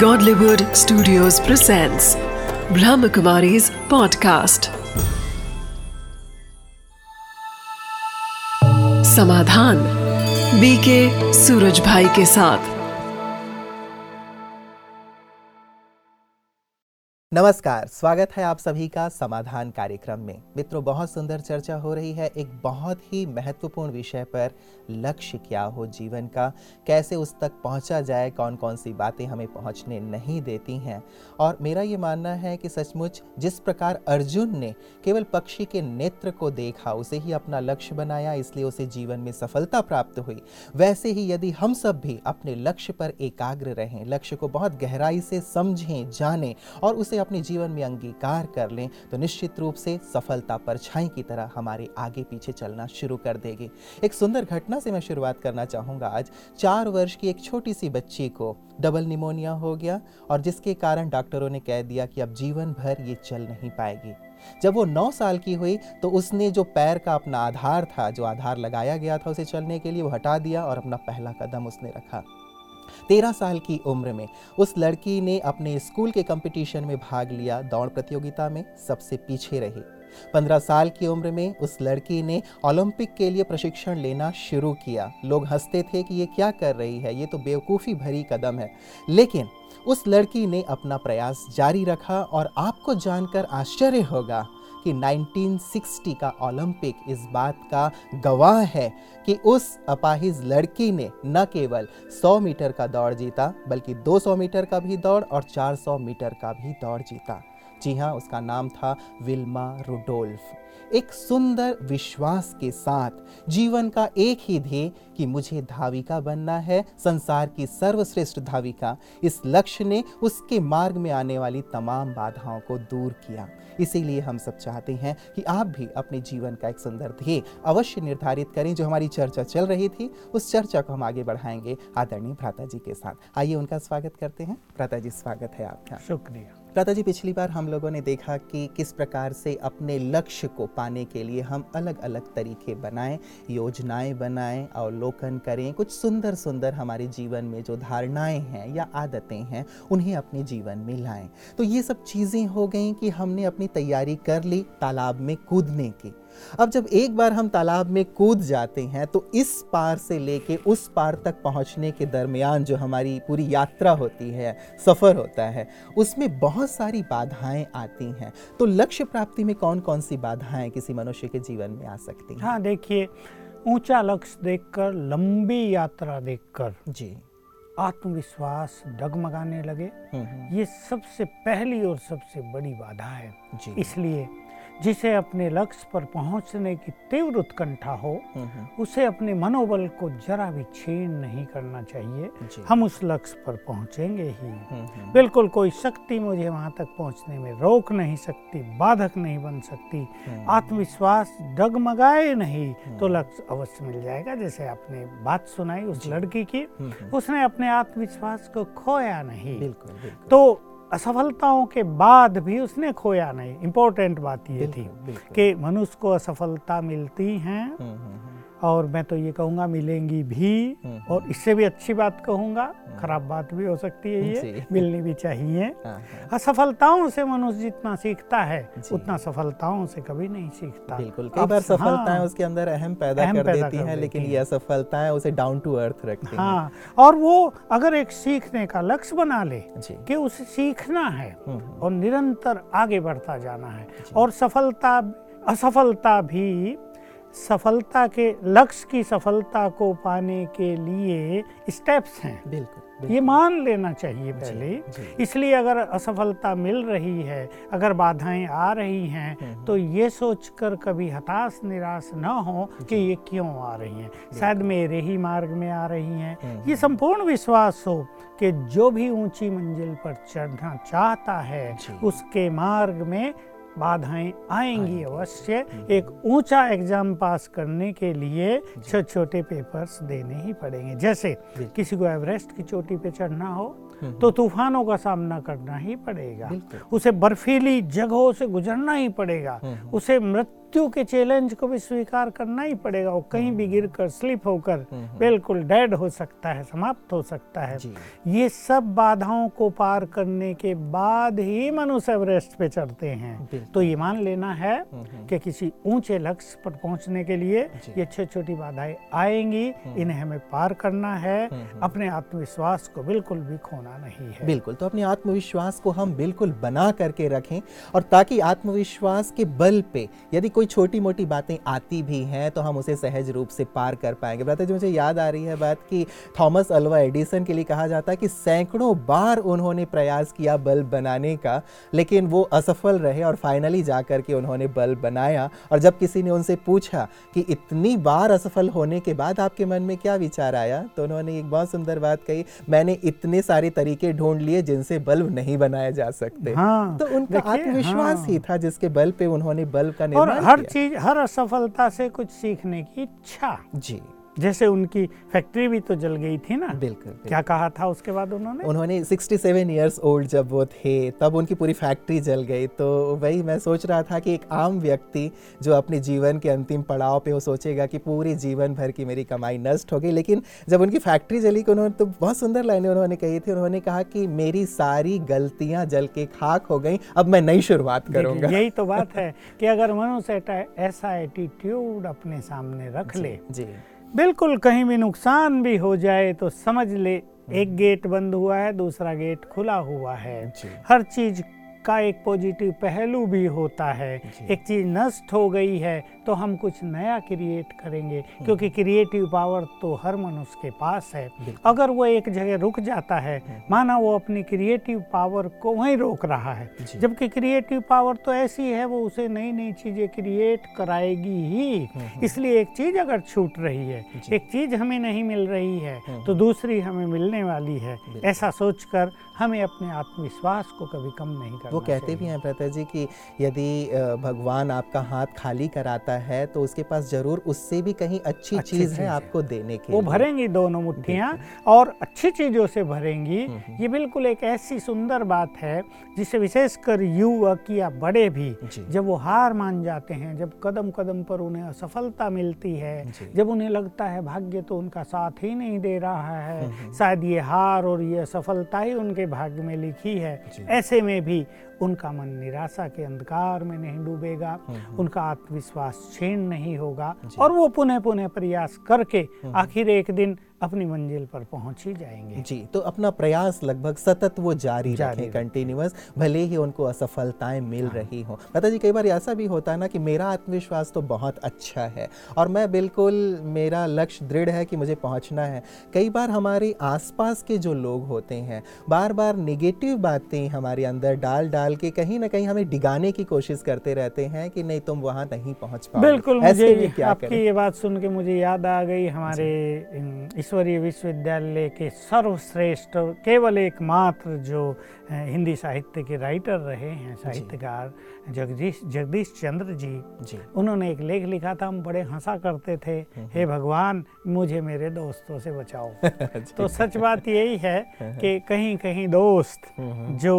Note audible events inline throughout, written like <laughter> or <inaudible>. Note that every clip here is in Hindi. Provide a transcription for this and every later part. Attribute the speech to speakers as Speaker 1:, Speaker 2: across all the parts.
Speaker 1: Godlywood Studios presents Brahmakumari's podcast. Samadhan BK Suraj Bhai के साथ
Speaker 2: नमस्कार, स्वागत है आप सभी का समाधान कार्यक्रम में। मित्रों, बहुत सुंदर चर्चा हो रही है। एक बहुत ही महत्वपूर्ण विषय पर लक्ष्य क्या हो जीवन का? कैसे उस तक पहुँचा जाए? कौन कौन सी बातें हमें पहुँचने नहीं देती हैं? और मेरा ये मानना है कि सचमुच जिस प्रकार अर्जुन ने केवल पक्षी के नेत्र को देखा, उसे ही अपना लक्ष्य बनाया, इसलिए उसे जीवन में सफलता प्राप्त हुई। वैसे ही यदि हम सब भी अपने लक्ष्य पर एकाग्र रहें, लक्ष्य को बहुत गहराई से समझें, जानें और उसे अपने जीवन में अंगीकार कर लें तो निश्चित रूप से सफलता परछाई की तरह हमारे आगे पीछे चलना शुरू कर देगी। एक सुंदर घटना से मैं शुरुआत करना चाहूँगा आज। चार वर्ष की एक छोटी सी बच्ची को डबल निमोनिया हो गया और जिसके कारण डॉक्टरों ने कह दिया कि अब जीवन भर ये चल नहीं पाएगी। जब वो नौ साल की हुई तो उसने जो पैर का अपना आधार था, जो आधार लगाया गया था उसे चलने के लिए, वो हटा दिया और अपना पहला कदम उसने रखा। तेरह साल की उम्र में उस लड़की ने अपने स्कूल के कंपटीशन में भाग लिया दौड़ प्रतियोगिता में सबसे पीछे रही। पंद्रह साल की उम्र में उस लड़की ने ओलंपिक के लिए प्रशिक्षण लेना शुरू किया। लोग हँसते थे कि ये क्या कर रही है, ये तो बेवकूफ़ी भरी कदम है। लेकिन उस लड़की ने अपना प्रयास जारी रखा और आपको जानकर आश्चर्य होगा कि 1960 का ओलंपिक इस बात का गवाह है कि उस अपाहिज लड़की ने न केवल 100 मीटर का दौड़ जीता, बल्कि 200 मीटर का भी दौड़ और 400 मीटर का भी दौड़ जीता। जी हाँ उसका नाम था विल्मा रुडोल्फ। एक सुंदर विश्वास के साथ, जीवन का एक ही ध्येय कि मुझे धाविका बनना है, संसार की सर्वश्रेष्ठ धाविका। इस लक्ष्य ने उसके मार्ग में आने वाली तमाम बाधाओं को दूर किया। इसीलिए हम सब चाहते हैं कि आप भी अपने जीवन का एक सुंदर ध्येय अवश्य निर्धारित करें, जो हमारी चर्चा चल रही थी। उस चर्चा को हम आगे बढ़ाएँगे आदरणीय भ्राता जी के साथ। आइए उनका स्वागत करते हैं। भ्राता जी, स्वागत है आपका।
Speaker 3: शुक्रिया।
Speaker 2: प्राता जी पिछली बार हम लोगों ने देखा कि किस प्रकार से अपने लक्ष्य को पाने के लिए हम अलग अलग तरीके बनाएँ, योजनाएँ बनाएँ, अवलोकन करें। कुछ सुंदर सुंदर हमारे जीवन में जो धारणाएँ हैं या आदतें हैं, उन्हें अपने जीवन में लाएँ। तो ये सब चीज़ें हो गई कि हमने अपनी तैयारी कर ली तालाब में कूदने की। अब जब एक बार हम तालाब में कूद जाते हैं तो इस पार से लेके उस पार तक पहुँचने के दरमियान जो हमारी पूरी यात्रा होती है सफ़र होता है उसमें बहुत सारी बाधाएँ आती हैं। तो लक्ष्य प्राप्ति में कौन कौन सी बाधाएँ किसी मनुष्य के जीवन में आ सकती हैं?
Speaker 3: हाँ देखिए ऊँचा लक्ष्य देखकर लंबी यात्रा देखकर
Speaker 2: जी।
Speaker 3: आत्मविश्वास डगमगाने लगे।
Speaker 2: हम्म, हम्म,
Speaker 3: ये सबसे पहली और सबसे बड़ी बाधा है
Speaker 2: जी।
Speaker 3: इसलिए जिसे अपने लक्ष्य पर पहुँचने की तीव्र उत्कंठा हो उसे अपने मनोबल को जरा भी छीन नहीं करना चाहिए। हम उस लक्ष्य पर पहुँचेंगे ही। बिल्कुल कोई शक्ति मुझे वहाँ तक पहुँचने में रोक नहीं सकती बाधक नहीं बन सकती। आत्मविश्वास डगमगाए नहीं तो। लक्ष्य अवश्य मिल जाएगा जैसे आपने बात सुनाई उस लड़की की। उसने अपने आत्मविश्वास को खोया नहीं।
Speaker 2: बिल्कुल।
Speaker 3: तो असफलताओं के बाद भी उसने खोया नहीं। इम्पोर्टेंट बात ये थी। कि मनुष्य को असफलता मिलती है।
Speaker 2: हम्म, हम्म, हम्म,
Speaker 3: और मैं तो ये कहूँगा मिलेंगी भी
Speaker 2: हम्म,
Speaker 3: और इससे भी अच्छी बात कहूँगा खराब बात भी हो सकती है ये मिलनी भी चाहिए। <laughs>
Speaker 2: हाँ, हाँ,
Speaker 3: असफलताओं से मनुष्य जितना सीखता है उतना सफलताओं से कभी नहीं सीखता।
Speaker 2: बिल्कुल कई बार सफलताएँ
Speaker 3: हाँ,
Speaker 2: उसके अंदर अहम पैदा
Speaker 3: अहम
Speaker 2: कर
Speaker 3: पैदा
Speaker 2: देती हैं लेकिन ये असफलताएँ उसे डाउन टू अर्थ रखती हैं।
Speaker 3: हाँ और वो अगर एक सीखने का लक्ष्य बना ले कि उसे सीखना है
Speaker 2: हम्म, हम्म,
Speaker 3: और निरंतर आगे बढ़ता जाना है और सफलता असफलता भी सफलता के लक्ष्य की सफलता को पाने के लिए स्टेप्स हैं।
Speaker 2: बिल्कुल
Speaker 3: ये मान लेना चाहिए पहले इसलिए अगर असफलता मिल रही है अगर बाधाएँ आ रही हैं तो ये सोचकर कभी हताश निराश न हो कि ये क्यों आ रही हैं। शायद मेरे ही मार्ग में आ रही हैं। ये संपूर्ण विश्वास हो कि जो भी ऊँची मंजिल पर चढ़ना चाहता है उसके मार्ग में बाधाएँ आएँगी अवश्य। एक ऊँचा एग्ज़ाम पास करने के लिए छोटे छोटे पेपर्स देने ही पड़ेंगे। जैसे किसी को एवरेस्ट की चोटी पे चढ़ना हो तो तूफानों का सामना करना ही पड़ेगा। उसे बर्फीली जगहों से गुजरना ही पड़ेगा। उसे मृत मृत्यु के चैलेंज को भी स्वीकार करना ही पड़ेगा। वो कहीं भी गिर कर स्लिप होकर बिल्कुल डेड हो सकता है समाप्त हो सकता है। ये सब बाधाओं को पार करने के बाद ही मनुष्य एवरेस्ट पे चढ़ते हैं। तो ये मान लेना है कि किसी ऊँचे लक्ष्य पर पहुँचने के लिए ये छोटी छोटी बाधाएँ आएँगी। इन्हें हमें पार करना है। अपने आत्मविश्वास को बिल्कुल भी खोना नहीं है।
Speaker 2: बिल्कुल। तो अपने आत्मविश्वास को हम बिल्कुल बना करके रखें और ताकि आत्मविश्वास के बल पे यदि कोई छोटी मोटी बातें आती भी हैं तो हम उसे सहज रूप से पार कर पाएँगे। ब्रता जी मुझे याद आ रही है बात कि थॉमस अल्वा एडिसन के लिए कहा जाता है कि सैकड़ों बार उन्होंने प्रयास किया बल्ब बनाने का लेकिन वो असफल रहे और फाइनली जा कर के उन्होंने बल्ब बनाया। और जब किसी ने उनसे पूछा कि इतनी बार असफल होने के बाद आपके मन में क्या विचार आया तो उन्होंने एक बहुत सुंदर बात कही मैंने इतने सारे तरीके ढूंढ लिए जिनसे बल्ब नहीं बनाए जा सकते।
Speaker 3: हाँ,
Speaker 2: तो उनका आत्मविश्वास
Speaker 3: हाँ।
Speaker 2: ही। था जिसके बल पे उन्होंने बल्ब का निर्माण
Speaker 3: हर चीज़ हर असफलता से कुछ सीखने की इच्छा।
Speaker 2: जी।
Speaker 3: जैसे उनकी फैक्ट्री भी तो जल गई थी ना।
Speaker 2: बिल्कुल।
Speaker 3: क्या कहा था उसके बाद उन्होंने?
Speaker 2: उन्होंने 67 इयर्स ओल्ड जब वो थे तब उनकी पूरी फैक्ट्री जल गई। तो वही मैं सोच रहा था कि एक आम व्यक्ति जो अपने जीवन के अंतिम पड़ाव पे वो सोचेगा कि पूरे जीवन भर की मेरी कमाई नष्ट हो गई लेकिन जब उनकी फैक्ट्री जली उन्होंने तो बहुत सुंदर लाइनें उन्होंने कही थी। उन्होंने कहा कि मेरी सारी गलतियाँ जल के खाक हो गई अब मैं नई शुरुआत करूँगा।
Speaker 3: यही तो बात है कि अगर मनुष्य ऐसा एटीट्यूड अपने सामने रख ले
Speaker 2: जी।
Speaker 3: बिल्कुल कहीं भी नुकसान भी हो जाए तो समझ ले एक गेट बंद हुआ है दूसरा गेट खुला हुआ है। हर चीज़ का एक पॉजिटिव पहलू भी होता है। एक चीज़ नष्ट हो गई है तो हम कुछ नया क्रिएट करेंगे क्योंकि क्रिएटिव पावर तो हर मनुष्य के पास है। अगर वो एक जगह रुक जाता है माना वो अपनी क्रिएटिव पावर को वहीं रोक रहा है जबकि क्रिएटिव पावर तो ऐसी है वो उसे नई नई चीज़ें क्रिएट कराएगी ही। इसलिए एक चीज़ अगर छूट रही है एक चीज़ हमें नहीं मिल रही है तो दूसरी हमें मिलने वाली है। ऐसा सोचकर हमें अपने आत्मविश्वास को कभी कम नहीं करना
Speaker 2: वो कहते भी हैं प्रता जी कि यदि भगवान आपका हाथ खाली कराता है तो उसके पास ज़रूर उससे भी कहीं अच्छी
Speaker 3: अच्छी
Speaker 2: चीज़ है। आपको देने के
Speaker 3: वो भरेंगी दोनों मुट्ठियाँ और अच्छी चीज़ों से भरेंगी। ये बिल्कुल एक ऐसी सुंदर बात है जिसे विशेषकर युवक या बड़े भी जब वो हार मान जाते हैं जब कदम कदम पर उन्हें असफलता मिलती है जब उन्हें लगता है भाग्य तो उनका साथ ही नहीं दे रहा है शायद ये हार और ये असफलता ही उनके भाग्य में लिखी है। ऐसे में भी उनका मन निराशा के अंधकार में नहीं डूबेगा उनका आत्मविश्वास क्षीण नहीं होगा और वो पुनः पुनः प्रयास करके आखिर एक दिन अपनी मंजिल पर पहुँच ही जाएँगे।
Speaker 2: जी तो अपना प्रयास लगभग सतत वो जारी,
Speaker 3: जारी
Speaker 2: रखें कंटिन्यूअस भले ही उनको असफलताएँ मिल हाँ। रही हों। पता जी कई बार ऐसा भी होता है ना कि मेरा आत्मविश्वास तो बहुत अच्छा है और मैं बिल्कुल मेरा लक्ष्य दृढ़ है कि मुझे पहुँचना है। कई बार हमारे आसपास के जो लोग होते हैं बार बार निगेटिव बातें हमारे अंदर डाल डाल के कहीं ना कहीं हमें डिगाने की कोशिश करते रहते हैं कि नहीं तुम वहाँ नहीं पहुँच पाओगे।
Speaker 3: बिल्कुल मुझे आपकी ये बात सुन के मुझे याद आ गई हमारे ईश्वरीय विश्वविद्यालय के सर्वश्रेष्ठ केवल एकमात्र जो हिंदी साहित्य के राइटर रहे हैं साहित्यकार जगदीश जगदीश चंद्र जी
Speaker 2: जी
Speaker 3: उन्होंने एक लेख लिखा था हम बड़े हंसा करते थे हे भगवान मुझे मेरे दोस्तों से बचाओ तो सच बात यही है कि कहीं कहीं दोस्त जो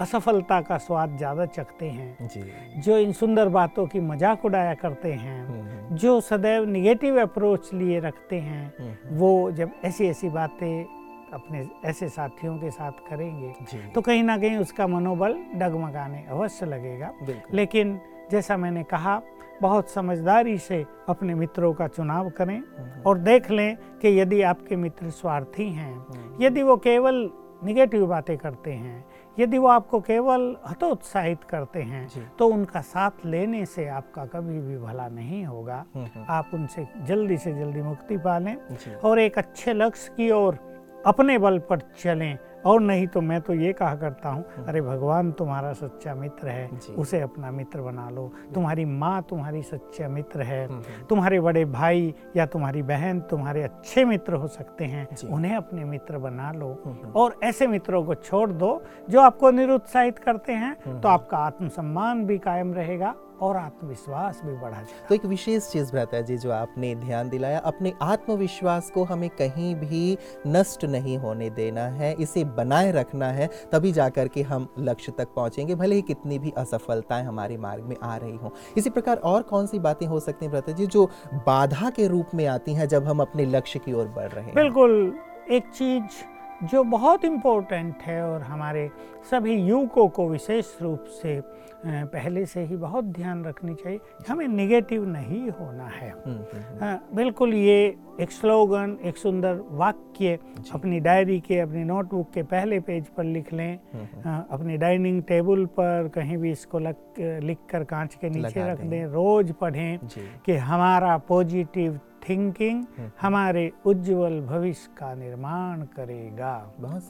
Speaker 3: असफलता का स्वाद ज़्यादा चखते हैं।
Speaker 2: जी।
Speaker 3: जो इन सुंदर बातों की मज़ाक उड़ाया करते हैं जो सदैव निगेटिव अप्रोच लिए रखते हैं वो जब ऐसी ऐसी बातें अपने ऐसे साथियों के साथ करेंगे तो कहीं ना कहीं उसका मनोबल डगमगाने अवश्य लगेगा। लेकिन जैसा मैंने कहा बहुत समझदारी से अपने मित्रों का चुनाव करें और देख लें कि यदि आपके मित्र स्वार्थी हैं यदि वो केवल निगेटिव बातें करते हैं यदि वो आपको केवल हतोत्साहित करते हैं तो उनका साथ लेने से आपका कभी भी भला नहीं होगा। आप उनसे जल्दी से जल्दी मुक्ति पा लें और एक अच्छे लक्ष्य की ओर अपने बल पर चलें। और नहीं तो मैं तो ये कहा करता हूँ अरे भगवान तुम्हारा सच्चा मित्र है उसे अपना मित्र बना लो। तुम्हारी माँ तुम्हारी सच्चा मित्र है तुम्हारे बड़े भाई या तुम्हारी बहन तुम्हारे अच्छे मित्र हो सकते हैं उन्हें अपने मित्र बना लो और ऐसे मित्रों को छोड़ दो जो आपको निरुत्साहित करते हैं तो आपका आत्मसम्मान भी कायम रहेगा और आत्मविश्वास भी बढ़ा जाएगा।
Speaker 2: तो एक विशेष चीज़ भ्राता जी जो आपने ध्यान दिलाया अपने आत्मविश्वास को हमें कहीं भी नष्ट नहीं होने देना है इसे बनाए रखना है, तभी जा करके हम लक्ष्य तक पहुँचेंगे, भले ही कितनी भी असफलताएँ हमारे मार्ग में आ रही हों। इसी प्रकार और कौन सी बातें हो सकती हैं भ्रता जी जो बाधा के रूप में आती हैं जब हम अपने लक्ष्य की ओर बढ़ रहे हैं?
Speaker 3: बिल्कुल, एक चीज़ जो बहुत इम्पोर्टेंट है और हमारे सभी युवकों को विशेष रूप से पहले से ही बहुत ध्यान रखनी चाहिए। हमें निगेटिव नहीं होना है।
Speaker 2: हम्म, हम्म, हम्म,
Speaker 3: बिल्कुल ये एक स्लोगन एक सुंदर वाक्य अपनी डायरी के अपनी नोटबुक के पहले पेज पर लिख लें। अपनी डाइनिंग टेबल पर कहीं भी इसको लग लिख कर कांच के नीचे रख
Speaker 2: दें।
Speaker 3: दें। रोज पढ़ें कि हमारा पॉजिटिव थिंकिंग
Speaker 2: हम्म।
Speaker 3: हमारे उज्जवल भविष्य का निर्माण करेगा।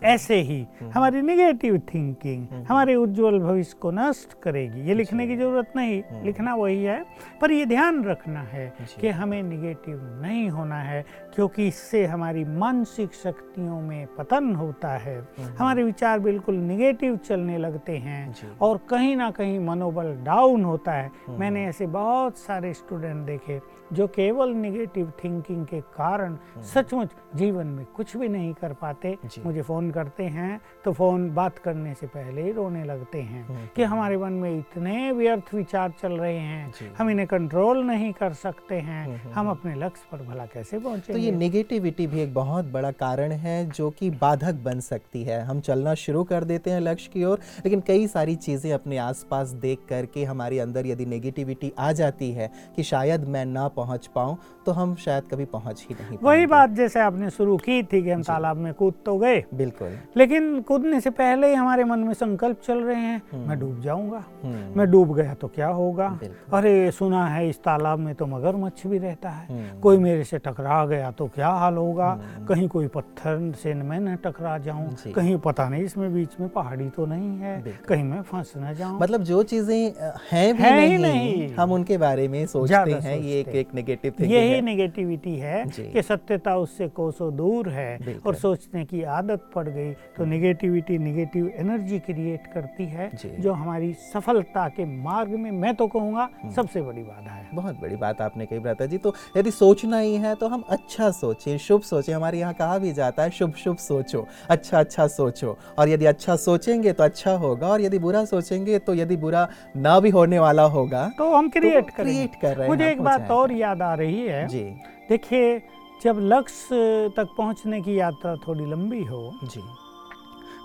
Speaker 3: ऐसे ही हमारी निगेटिव थिंकिंग
Speaker 2: हम्म।
Speaker 3: हमारे उज्जवल भविष्य को नष्ट करेगी। ये लिखने की ज़रूरत नहीं
Speaker 2: हम्म।
Speaker 3: लिखना वही है। पर ये ध्यान रखना है कि हमें निगेटिव नहीं होना है क्योंकि इससे हमारी मानसिक शक्तियों में पतन होता है। हमारे विचार बिल्कुल निगेटिव चलने लगते हैं और कहीं ना कहीं मनोबल डाउन होता है। मैंने ऐसे बहुत सारे स्टूडेंट देखे जो केवल निगेटिव थिंकिंग के कारण सचमुच जीवन में कुछ भी नहीं कर पाते मुझे फ़ोन करते हैं तो फ़ोन बात करने से पहले ही रोने लगते हैं कि हमारे मन में इतने व्यर्थ विचार चल रहे हैं हम इन्हें कंट्रोल नहीं कर सकते हैं हम अपने लक्ष्य पर भला कैसे
Speaker 2: पहुँचे
Speaker 3: तो
Speaker 2: ये नेगेटिविटी भी एक बहुत बड़ा कारण है जो कि बाधक बन सकती है। हम चलना शुरू कर देते हैं लक्ष्य की ओर लेकिन कई सारी चीज़ें अपने आसपास देख करके हमारे अंदर यदि नेगेटिविटी आ जाती है कि शायद मैं ना पहुँच पाऊँ तो हम शायद कभी पहुँच ही नहीं
Speaker 3: वही बात जैसे आपने शुरू की थी कि हम तालाब में कूद तो गए।
Speaker 2: बिल्कुल।
Speaker 3: लेकिन कूदने से पहले ही हमारे मन में संकल्प चल रहे हैं मैं डूब जाऊँगा।
Speaker 2: हम्म,
Speaker 3: मैं डूब गया तो क्या होगा? अरे सुना है इस तालाब में तो मगरमच्छ भी रहता है।
Speaker 2: हम्म।
Speaker 3: कोई मेरे से टकरा गया तो क्या हाल होगा? कहीं कोई पत्थर से मैं न टकरा। जाऊँ। कहीं पता नहीं इसमें बीच में पहाड़ी तो नहीं है। कहीं मैं फंस न जाऊँ।
Speaker 2: मतलब जो चीज़ें हैं भी
Speaker 3: हैं
Speaker 2: नहीं,
Speaker 3: नहीं।
Speaker 2: हम उनके बारे में सोचते हैं ये एक
Speaker 3: सोचते।
Speaker 2: एक नेगेटिव थिंकिंग
Speaker 3: यही नेगेटिविटी है। कि सत्यता उससे कोसों दूर है और सोचने की आदत पड़ गई तो नेगेटिविटी नेगेटिव एनर्जी क्रिएट करती है
Speaker 2: जो।
Speaker 3: हमारी सफलता के मार्ग में मैं तो कहूँगा सबसे बड़ी बाधा है।
Speaker 2: बहुत बड़ी बात आपने कही भ्राता जी तो यदि सोचना ही है तो हम अच्छा सोचें शुभ सोचें। हमारे यहाँ कहा भी जाता है शुभ शुभ सोचो अच्छा अच्छा सोचो। और यदि अच्छा सोचेंगे तो अच्छा होगा। और यदि बुरा सोचेंगे तो यदि बुरा ना भी होने वाला होगा
Speaker 3: तो हम क्रिएट करेंगे।
Speaker 2: क्रिएट कर रहे हैं
Speaker 3: मुझे एक बात और याद आ रही है।
Speaker 2: जी।
Speaker 3: देखिए जब लक्ष्य तक पहुँचने की यात्रा थोड़ी लंबी हो
Speaker 2: जी।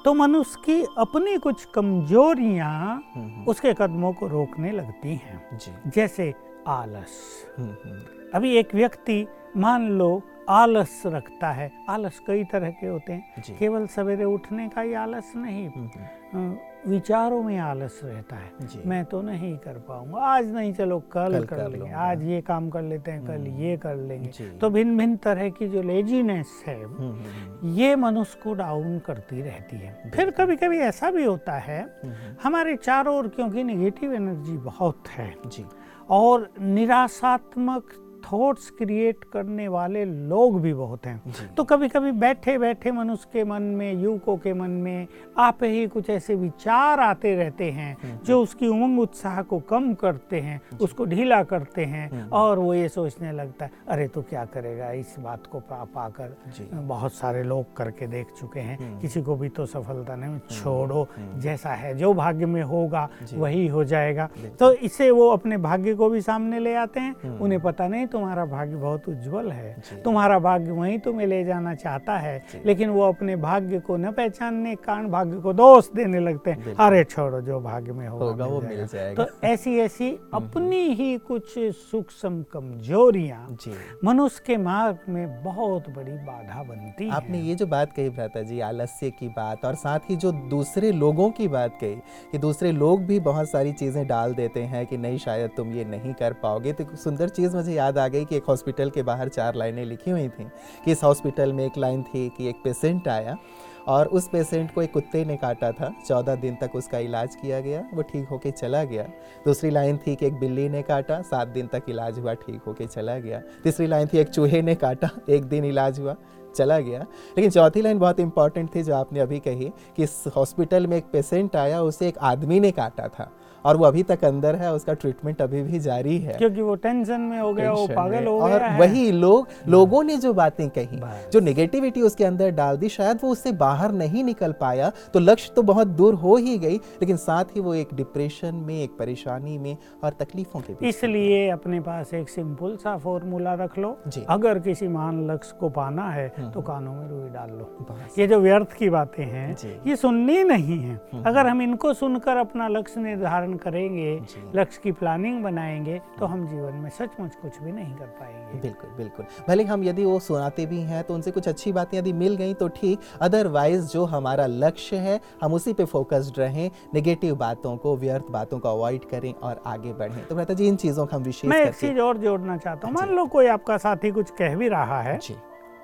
Speaker 3: तो मनुष्य की अपनी कुछ कमजोरियाँ
Speaker 2: हम्म, हम्म,
Speaker 3: उसके कदमों को रोकने लगती हैं।
Speaker 2: जी।
Speaker 3: जैसे आलस।
Speaker 2: हम्म,
Speaker 3: अभी एक व्यक्ति मान लो आलस रखता है। आलस कई तरह के होते हैं। केवल सवेरे उठने का ही आलस नहीं। अ, विचारों में आलस रहता है। मैं तो नहीं कर पाऊँगा। आज नहीं चलो कल,
Speaker 2: कल
Speaker 3: कर
Speaker 2: कर
Speaker 3: लेंगे। आज ये काम कर लेते हैं कल ये कर लेंगे। तो भिन्न भिन्न तरह की जो लेजीनेस है
Speaker 2: हम्म, हम्म,
Speaker 3: ये मनुष्य को डाउन करती रहती है। फिर कभी कभी ऐसा भी होता है
Speaker 2: हम्म,
Speaker 3: हमारे चारों ओर क्योंकि निगेटिव एनर्जी बहुत है
Speaker 2: जी।
Speaker 3: और निराशात्मक थॉट्स क्रिएट करने वाले लोग भी बहुत हैं। तो कभी कभी बैठे बैठे मनुष्य के मन में युवकों के मन में आप ही कुछ ऐसे विचार आते रहते हैं जो उसकी उमंग उत्साह को कम करते हैं उसको ढीला करते हैं और वो ये सोचने लगता है अरे तो क्या करेगा? इस बात को पा पाकर बहुत सारे लोग करके देख चुके हैं। किसी को भी तो सफलता नहीं छोड़ो जैसा है जो भाग्य में होगा वही हो जाएगा। तो इससे वो अपने भाग्य को भी सामने ले आते हैं उन्हें पता नहीं तुम्हारा भाग्य बहुत उज्जवल है। तुम्हारा भाग्य वहीं तुम्हें ले जाना चाहता है लेकिन वो अपने भाग्य को न पहचानने कारण भाग्य को दोष देने लगते हैं। अरे छोड़ो जो भाग्य में होगा,
Speaker 2: होगा वो मिल जाएगा।
Speaker 3: तो ऐसी ऐसी अपनी ही कुछ सूक्ष्म कमजोरियाँ मनुष्य के मार्ग में बहुत बड़ी बाधा बनती
Speaker 2: आपने ये जो बात कही भ्राता जी आलस्य की बात और साथ ही जो दूसरे लोगों की बात कही कि दूसरे लोग भी बहुत सारी चीज़ें डाल देते हैं कि नहीं शायद तुम ये नहीं कर पाओगे। तो सुंदर चीज़ मुझे याद आ गई कि एक हॉस्पिटल के बाहर चार लाइनें लिखी हुई थी, कि इस हॉस्पिटल में एक लाइन थी कि एक पेशेंट आया और उस पेशेंट को एक कुत्ते ने काटा था। चौदह दिन तक उसका इलाज किया गया, वो ठीक होके चला गया। दूसरी लाइन थी कि एक बिल्ली ने काटा, सात दिन तक इलाज हुआ, ठीक होके चला गया। तीसरी लाइन थी, एक चूहे ने काटा, एक दिन इलाज हुआ, चला गया। लेकिन चौथी लाइन बहुत इंपॉर्टेंट थी, जो आपने अभी कही कि इस हॉस्पिटल में एक पेशेंट आया, उसे एक आदमी ने काटा था। और वो अभी तक अंदर है उसका ट्रीटमेंट अभी भी जारी है।
Speaker 3: क्योंकि वो टेंशन में हो गया वो पागल। हो
Speaker 2: और
Speaker 3: गया है।
Speaker 2: वही लोग लोगों ने जो बातें कही जो नेगेटिविटी उसके अंदर डाल दी शायद वो उससे बाहर नहीं निकल पाया तो लक्ष्य तो बहुत दूर हो ही गई लेकिन साथ ही वो एक डिप्रेशन में एक परेशानी में और तकलीफों के
Speaker 3: इसलिए अपने पास एक सिंपल सा फॉर्मूला रख लो। अगर किसी महान लक्ष्य को पाना है तो कानों में रुई डाल लो। ये जो व्यर्थ की बातें हैं ये सुननी नहीं है। अगर हम इनको सुनकर अपना लक्ष्य निर्धारण करेंगे लक्ष्य की प्लानिंग बनाएँगे तो हम जीवन में सचमुच कुछ भी नहीं कर पाएँगे।
Speaker 2: बिल्कुल बिल्कुल। भले हम यदि वो सुनाते भी हैं तो उनसे कुछ अच्छी बातें यदि मिल गई तो ठीक। अदरवाइज़ जो हमारा लक्ष्य है हम उसी पे फोकस्ड रहें नेगेटिव बातों को व्यर्थ बातों को अवॉइड करें और आगे बढ़ें। तो भ्राता जी इन चीज़ों का हम विशेष
Speaker 3: मैं एक चीज़ और जोड़ना चाहता हूँ। मान लो कोई आपका साथी कुछ कह भी रहा है।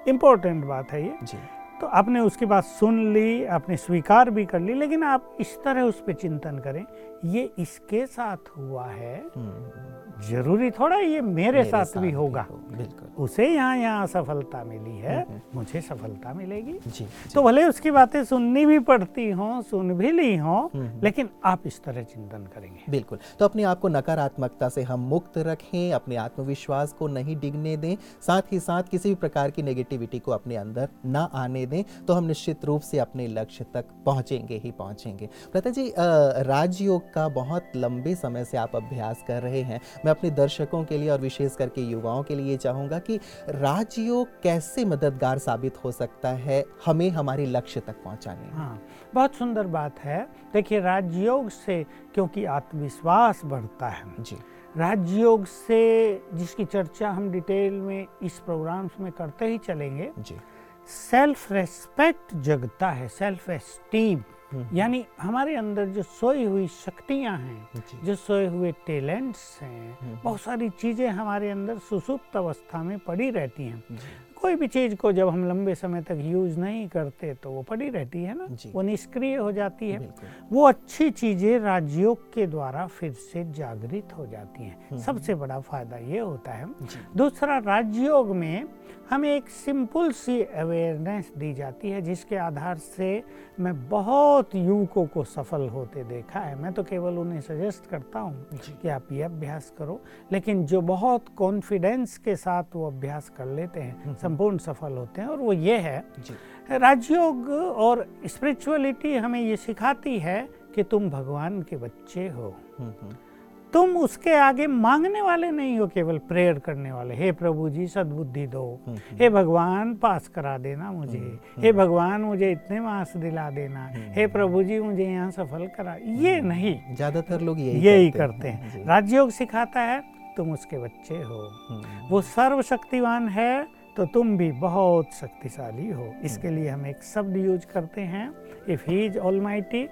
Speaker 3: इम्पोर्टेंट बात है ये।
Speaker 2: जी।
Speaker 3: तो आपने उसकी बात सुन ली आपने स्वीकार भी कर ली लेकिन आप इस तरह उस पर चिंतन करें ये इसके साथ हुआ है।
Speaker 2: हम्म,
Speaker 3: ज़रूरी थोड़ा ये मेरे,
Speaker 2: मेरे
Speaker 3: साथ साथ भी होगा।
Speaker 2: बिल्कुल।
Speaker 3: उसे यहाँ यहाँ सफलता मिली है मुझे सफलता मिलेगी।
Speaker 2: जी जी।
Speaker 3: तो भले उसकी बातें सुननी भी पड़ती हों सुन भी ली हों लेकिन आप इस तरह चिंतन करेंगे।
Speaker 2: बिल्कुल। तो अपने आप को नकारात्मकता से हम मुक्त रखें अपने आत्मविश्वास को नहीं डिगने दें साथ ही साथ किसी भी प्रकार की नेगेटिविटी को अपने अंदर ना आने दें तो हम निश्चित रूप से अपने लक्ष्य तक पहुँचेंगे ही पहुँचेंगे। प्रता जी राजयोग का बहुत लंबे समय से आप अभ्यास कर रहे हैं। मैं अपने दर्शकों के लिए और विशेष करके युवाओं के लिए चाहूँगा कि राजयोग कैसे मददगार साबित हो सकता है हमें हमारे लक्ष्य तक पहुँचाने में।
Speaker 3: हाँ बहुत सुंदर बात है। देखिए राजयोग से क्योंकि आत्मविश्वास बढ़ता है।
Speaker 2: जी।
Speaker 3: राजयोग से जिसकी चर्चा हम डिटेल में इस प्रोग्राम्स में करते ही चलेंगे
Speaker 2: जी।
Speaker 3: सेल्फ रेस्पेक्ट जगता है सेल्फ एस्टीम। यानी हमारे अंदर जो सोई हुई शक्तियाँ हैं
Speaker 2: जो।
Speaker 3: सोए हुए टैलेंट्स हैं बहुत सारी चीज़ें हमारे अंदर सुसुप्त अवस्था में पड़ी रहती हैं। कोई भी चीज़ को जब हम लंबे समय तक यूज़ नहीं करते तो वो पड़ी रहती है ना? वो निष्क्रिय हो जाती है। वो अच्छी चीज़ें राजयोग के द्वारा फिर से जागृत हो जाती हैं। सबसे बड़ा फ़ायदा ये होता है। दूसरा राजयोग में हमें एक सिंपल सी अवेयरनेस दी जाती है जिसके आधार से मैं बहुत युवकों को सफल होते देखा है। मैं तो केवल उन्हें सजेस्ट करता हूँ कि आप ये अभ्यास करो लेकिन जो बहुत कॉन्फिडेंस के साथ वो अभ्यास कर लेते हैं संपूर्ण सफल होते हैं। और वो ये है राजयोग और स्पिरिचुअलिटी हमें ये सिखाती है कि तुम भगवान के बच्चे हो।
Speaker 2: हम्म हम्म।
Speaker 3: तुम उसके आगे मांगने वाले नहीं हो केवल प्रेयर करने वाले। हे प्रभु जी सद्बुद्धि दो। हे भगवान पास करा देना मुझे। हे भगवान मुझे इतने मार्क्स दिला देना। हे प्रभु जी मुझे यहाँ सफल करा। ये नहीं।
Speaker 2: ज़्यादातर लोग यही
Speaker 3: यही
Speaker 2: करते
Speaker 3: हैं। राजयोग सिखाता है तुम उसके बच्चे हो।
Speaker 2: हम्म,
Speaker 3: वो सर्वशक्तिवान है तो तुम भी बहुत शक्तिशाली हो। इसके लिए हम एक शब्द यूज़ करते हैं। If he is almighty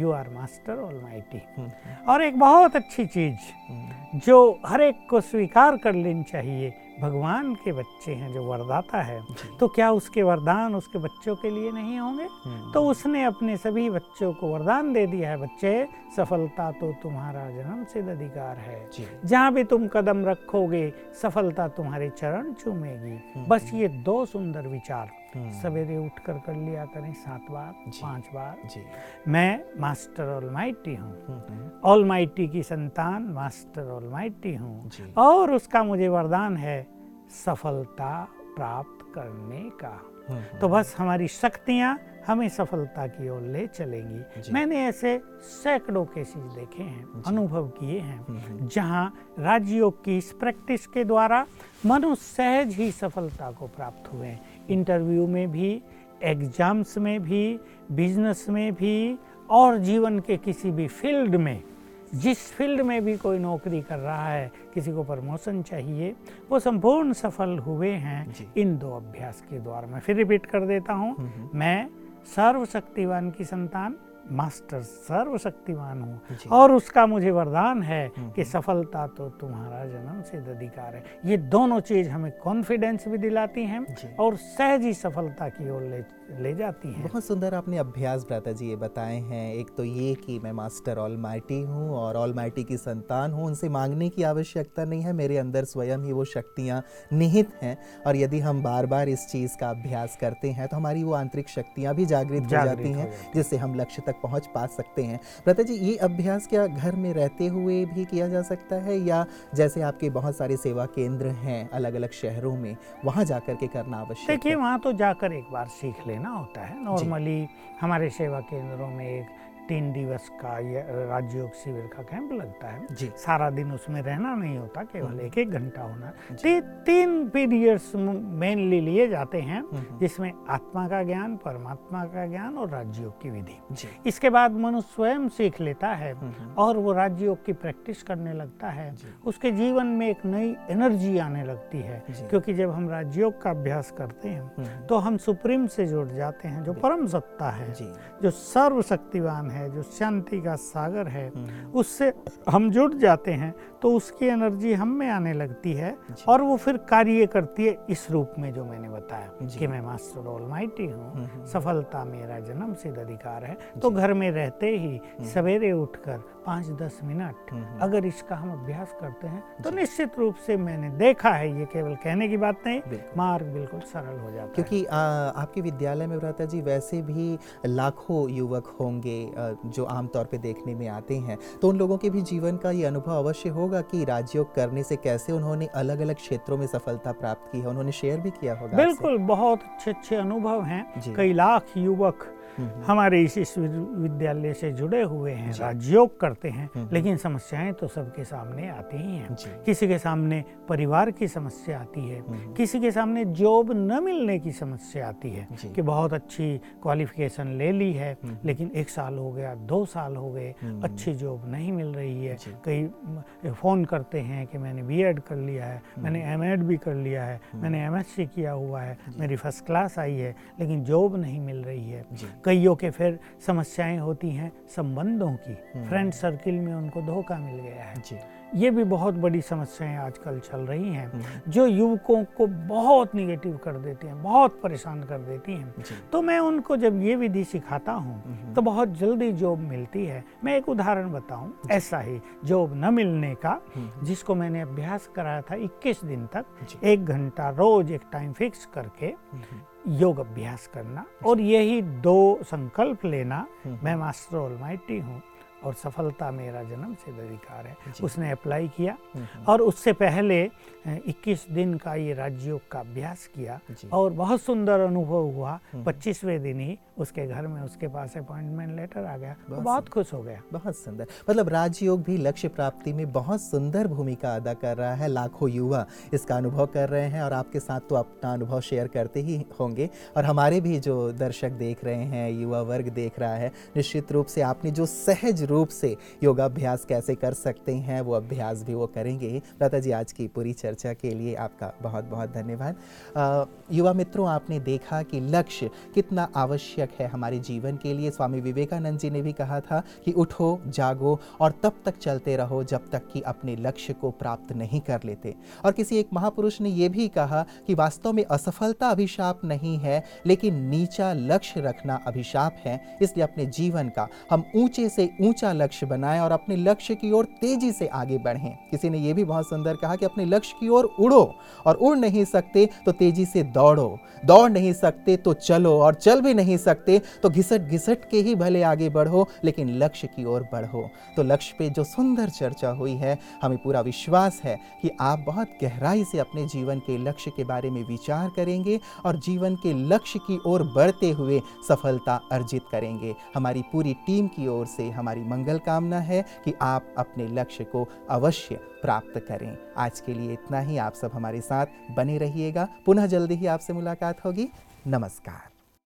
Speaker 3: you are master almighty
Speaker 2: hmm,
Speaker 3: और एक बहुत अच्छी चीज़ जो हर एक को स्वीकार कर लेनी चाहिए भगवान के बच्चे हैं जो वरदाता है तो क्या उसके वरदान उसके बच्चों के लिए नहीं होंगे?
Speaker 2: हम्म,
Speaker 3: तो उसने अपने सभी बच्चों को वरदान दे दिया है बच्चे सफलता तो तुम्हारा जन्म सिद्ध अधिकार है। जहाँ भी तुम कदम रखोगे सफलता तुम्हारे चरण चूमेगी। बस ये दो सुंदर विचार। सवेरे उठ कर कर लिया करें सात बार पाँच बार।
Speaker 2: जी।
Speaker 3: मैं मास्टर ऑलमाइटी हूँ।
Speaker 2: हम्म, हम्म,
Speaker 3: ऑलमाइटी की संतान मास्टर ऑलमाइटी हूँ। और उसका मुझे वरदान है सफलता प्राप्त करने का।
Speaker 2: हम्म,
Speaker 3: तो बस हमारी शक्तियाँ हमें सफलता की ओर ले चलेंगी। मैंने ऐसे सैकड़ों केसेस देखे हैं अनुभव किए हैं
Speaker 2: हम्म,
Speaker 3: जहाँ राजयोग की इस प्रैक्टिस के द्वारा मनुष्य सहज ही सफलता को प्राप्त हुए हैं। इंटरव्यू में भी एग्ज़ाम्स में भी बिज़नेस में भी और जीवन के किसी भी फ़ील्ड में जिस फ़ील्ड में भी कोई नौकरी कर रहा है किसी को प्रमोशन चाहिए वो संपूर्ण सफल हुए हैं इन दो अभ्यास के द्वारा। मैं फिर रिपीट कर देता हूँ।
Speaker 2: हम्म,
Speaker 3: मैं सर्वशक्तिवान की संतान मास्टर सर्वशक्तिमान हूँ। और उसका मुझे वरदान है
Speaker 2: हम्म।
Speaker 3: कि सफलता तो तुम्हारा जन्म सिद्ध अधिकार है ये दोनों चीज़ हमें कॉन्फिडेंस भी दिलाती हैं और सहज ही सफलता की ओर ले ले जाती हैं।
Speaker 2: बहुत सुंदर आपने अभ्यास भ्राता जी ये बताए हैं। एक तो ये कि मैं मास्टर ऑल माइटी हूँ और ऑल माइटी की संतान हूँ। उनसे मांगने की आवश्यकता नहीं है। मेरे अंदर स्वयं ही वो शक्तियाँ निहित हैं और यदि हम बार बार इस चीज़ का अभ्यास करते हैं तो हमारी वो आंतरिक शक्तियाँ भी जागृत हो जाती
Speaker 3: हो
Speaker 2: जिससे हम लक्ष्य तक पहुँच पा सकते हैं। लता जी ये अभ्यास क्या घर में रहते हुए भी किया जा सकता है या जैसे आपके बहुत सारे सेवा केंद्र हैं अलग अलग शहरों में वहाँ जाकर के करना आवश्यक
Speaker 3: देखिए
Speaker 2: है?
Speaker 3: वहाँ तो जाकर एक बार सीख लेना होता है। नॉर्मली हमारे सेवा केंद्रों में एक तीन दिवस का ये राजयोग शिविर का कैंप लगता है
Speaker 2: जी
Speaker 3: सारा दिन उसमें रहना नहीं होता केवल
Speaker 2: हम्म।
Speaker 3: एक एक घंटा होना ती, तीन पीरियड्स मेनली लिए जाते हैं
Speaker 2: हम्म।
Speaker 3: जिसमें आत्मा का ज्ञान परमात्मा का ज्ञान और राजयोग की विधि इसके बाद मनुष्य स्वयं सीख लेता है
Speaker 2: हम्म।
Speaker 3: और वो राजयोग की प्रैक्टिस करने लगता है। उसके जीवन में एक नई एनर्जी आने लगती है क्योंकि जब हम राजयोग का अभ्यास करते हैं
Speaker 2: हम्म।
Speaker 3: तो हम सुप्रीम से जुड़ जाते हैं जो परम सत्ता है
Speaker 2: जो
Speaker 3: सर्वशक्तिवान है जो शांति का सागर है
Speaker 2: हम्म।
Speaker 3: उससे हम जुड़ जाते हैं तो उसकी एनर्जी हम में आने लगती है और वो फिर कार्य करती है इस रूप में जो मैंने बताया कि मैं मास्टर ऑल माइटी हूँ
Speaker 2: हम्म।
Speaker 3: सफलता मेरा जन्म सिद्ध अधिकार है तो घर में रहते ही सवेरे उठकर पाँच दस मिनट
Speaker 2: हम्म।
Speaker 3: अगर इसका हम अभ्यास करते हैं तो निश्चित रूप से मैंने देखा है ये केवल कहने की बात नहीं। मार्ग बिल्कुल सरल हो जाता है।
Speaker 2: क्योंकि आ, आपके विद्यालय में व्रता जी वैसे भी लाखों युवक होंगे जो आमतौर पे देखने में आते हैं तो उन लोगों के भी जीवन का ये अनुभव अवश्य होगा कि राजयोग करने से कैसे उन्होंने अलग अलग क्षेत्रों में सफलता प्राप्त की है उन्होंने शेयर भी किया होगा
Speaker 3: बिल्कुल बहुत अच्छे अच्छे अनुभव हैं। कई लाख युवक
Speaker 2: हम्म,
Speaker 3: हमारे इस विश्वविद्यालय से जुड़े हुए हैं राजयोग करते हैं
Speaker 2: हम्म।
Speaker 3: लेकिन समस्याएँ तो सबके सामने आती ही हैं किसी के सामने परिवार की समस्या आती है
Speaker 2: हम्म।
Speaker 3: किसी के सामने जॉब न मिलने की समस्या आती है। कि बहुत अच्छी क्वालिफिकेशन ले ली है
Speaker 2: हम्म।
Speaker 3: लेकिन एक साल हो गया दो साल हो गए
Speaker 2: हम्म।
Speaker 3: अच्छी जॉब नहीं मिल रही है कई फ़ोन करते हैं कि मैंने बीएड कर लिया है
Speaker 2: हम्म।
Speaker 3: मैंने एमएड भी कर लिया है मैंने एमएससी किया हुआ है मेरी फ़र्स्ट क्लास आई है लेकिन जॉब नहीं मिल रही है कईयों के फिर समस्याएँ होती हैं संबंधों की
Speaker 2: हम्म।
Speaker 3: फ्रेंड सर्किल में उनको धोखा मिल गया है
Speaker 2: जी
Speaker 3: ये भी बहुत बड़ी समस्याएँ आजकल चल रही हैं
Speaker 2: हम्म।
Speaker 3: जो युवकों को बहुत निगेटिव कर देती हैं बहुत परेशान कर देती हैं तो मैं उनको जब ये विधि सिखाता हूँ
Speaker 2: हम्म।
Speaker 3: तो बहुत जल्दी जॉब मिलती है मैं एक उदाहरण बताऊँ ऐसा ही जॉब न मिलने का
Speaker 2: हम्म।
Speaker 3: जिसको मैंने अभ्यास कराया था 21 दिन तक एक घंटा रोज एक टाइम फिक्स करके
Speaker 2: हम्म।
Speaker 3: योग अभ्यास करना और यही दो संकल्प लेना
Speaker 2: हम्म।
Speaker 3: मैं मास्टर ऑलमाइटी हूँ और सफलता मेरा जन्म सिद्ध अधिकार है। उसने अप्लाई किया
Speaker 2: हम्म।
Speaker 3: और उससे पहले अ, 21 दिन का ये राजयोग का अभ्यास किया और बहुत सुंदर अनुभव हुआ।
Speaker 2: हम्म।
Speaker 3: 25वें दिन ही उसके घर में उसके पास अपॉइंटमेंट लेटर आ गया।
Speaker 2: बहुत
Speaker 3: बहुत खुश हो गया।
Speaker 2: बहुत सुंदर। मतलब राजयोग भी लक्ष्य प्राप्ति में बहुत सुंदर भूमिका अदा कर रहा है लाखों युवा। इसका अनुभव कर रहे हैं और आपके साथ तो अपना अनुभव शेयर करते ही होंगे। और हमारे भी जो दर्शक देख रहे हैं युवा वर्ग देख रहा है निश्चित रूप से आपने जो सहज रूप से योगाभ्यास कैसे कर सकते हैं, वो अभ्यास भी वो करेंगे। लता जी आज की पूरी चर्चा के लिए आपका बहुत बहुत धन्यवाद युवा मित्रों, आपने देखा कि लक्ष्य कितना आवश्यक है हमारे जीवन के लिए। स्वामी विवेकानंद जी ने भी कहा था कि उठो, जागो और तब तक चलते रहो जब तक कि अपने लक्ष्य को प्राप्त नहीं कर लेते। और किसी एक महापुरुष ने यह भी कहा कि वास्तव में असफलता अभिशाप नहीं है, लेकिन नीचा लक्ष्य रखना अभिशाप है। इसलिए अपने जीवन का हम ऊँचे से ऊँचा लक्ष्य बनाएँ और अपने लक्ष्य की ओर तेज़ी से आगे बढ़ें। किसी ने यह भी बहुत सुंदर कहा कि अपने लक्ष्य की ओर उड़ो और उड़ नहीं सकते तो तेज़ी से दौड़ो। दौड़ नहीं सकते तो चलो और चल भी नहीं सकते तो घिसट घिसट के ही भले आगे बढ़ो, लेकिन लक्ष्य की ओर बढ़ो। तो लक्ष्य पे जो सुंदर चर्चा हुई है, हमें पूरा विश्वास है कि आप बहुत गहराई से अपने जीवन के लक्ष्य के बारे में विचार करेंगे और जीवन के लक्ष्य की ओर बढ़ते हुए सफलता अर्जित करेंगे। हमारी पूरी टीम की ओर से, हमारी मंगल कामना है कि आप अपने लक्ष्य को अवश्य प्राप्त करें। आज के लिए इतना ही। आप सब हमारे साथ बने रहिएगा। पुनः जल्दी ही आपसे मुलाकात होगी। नमस्कार।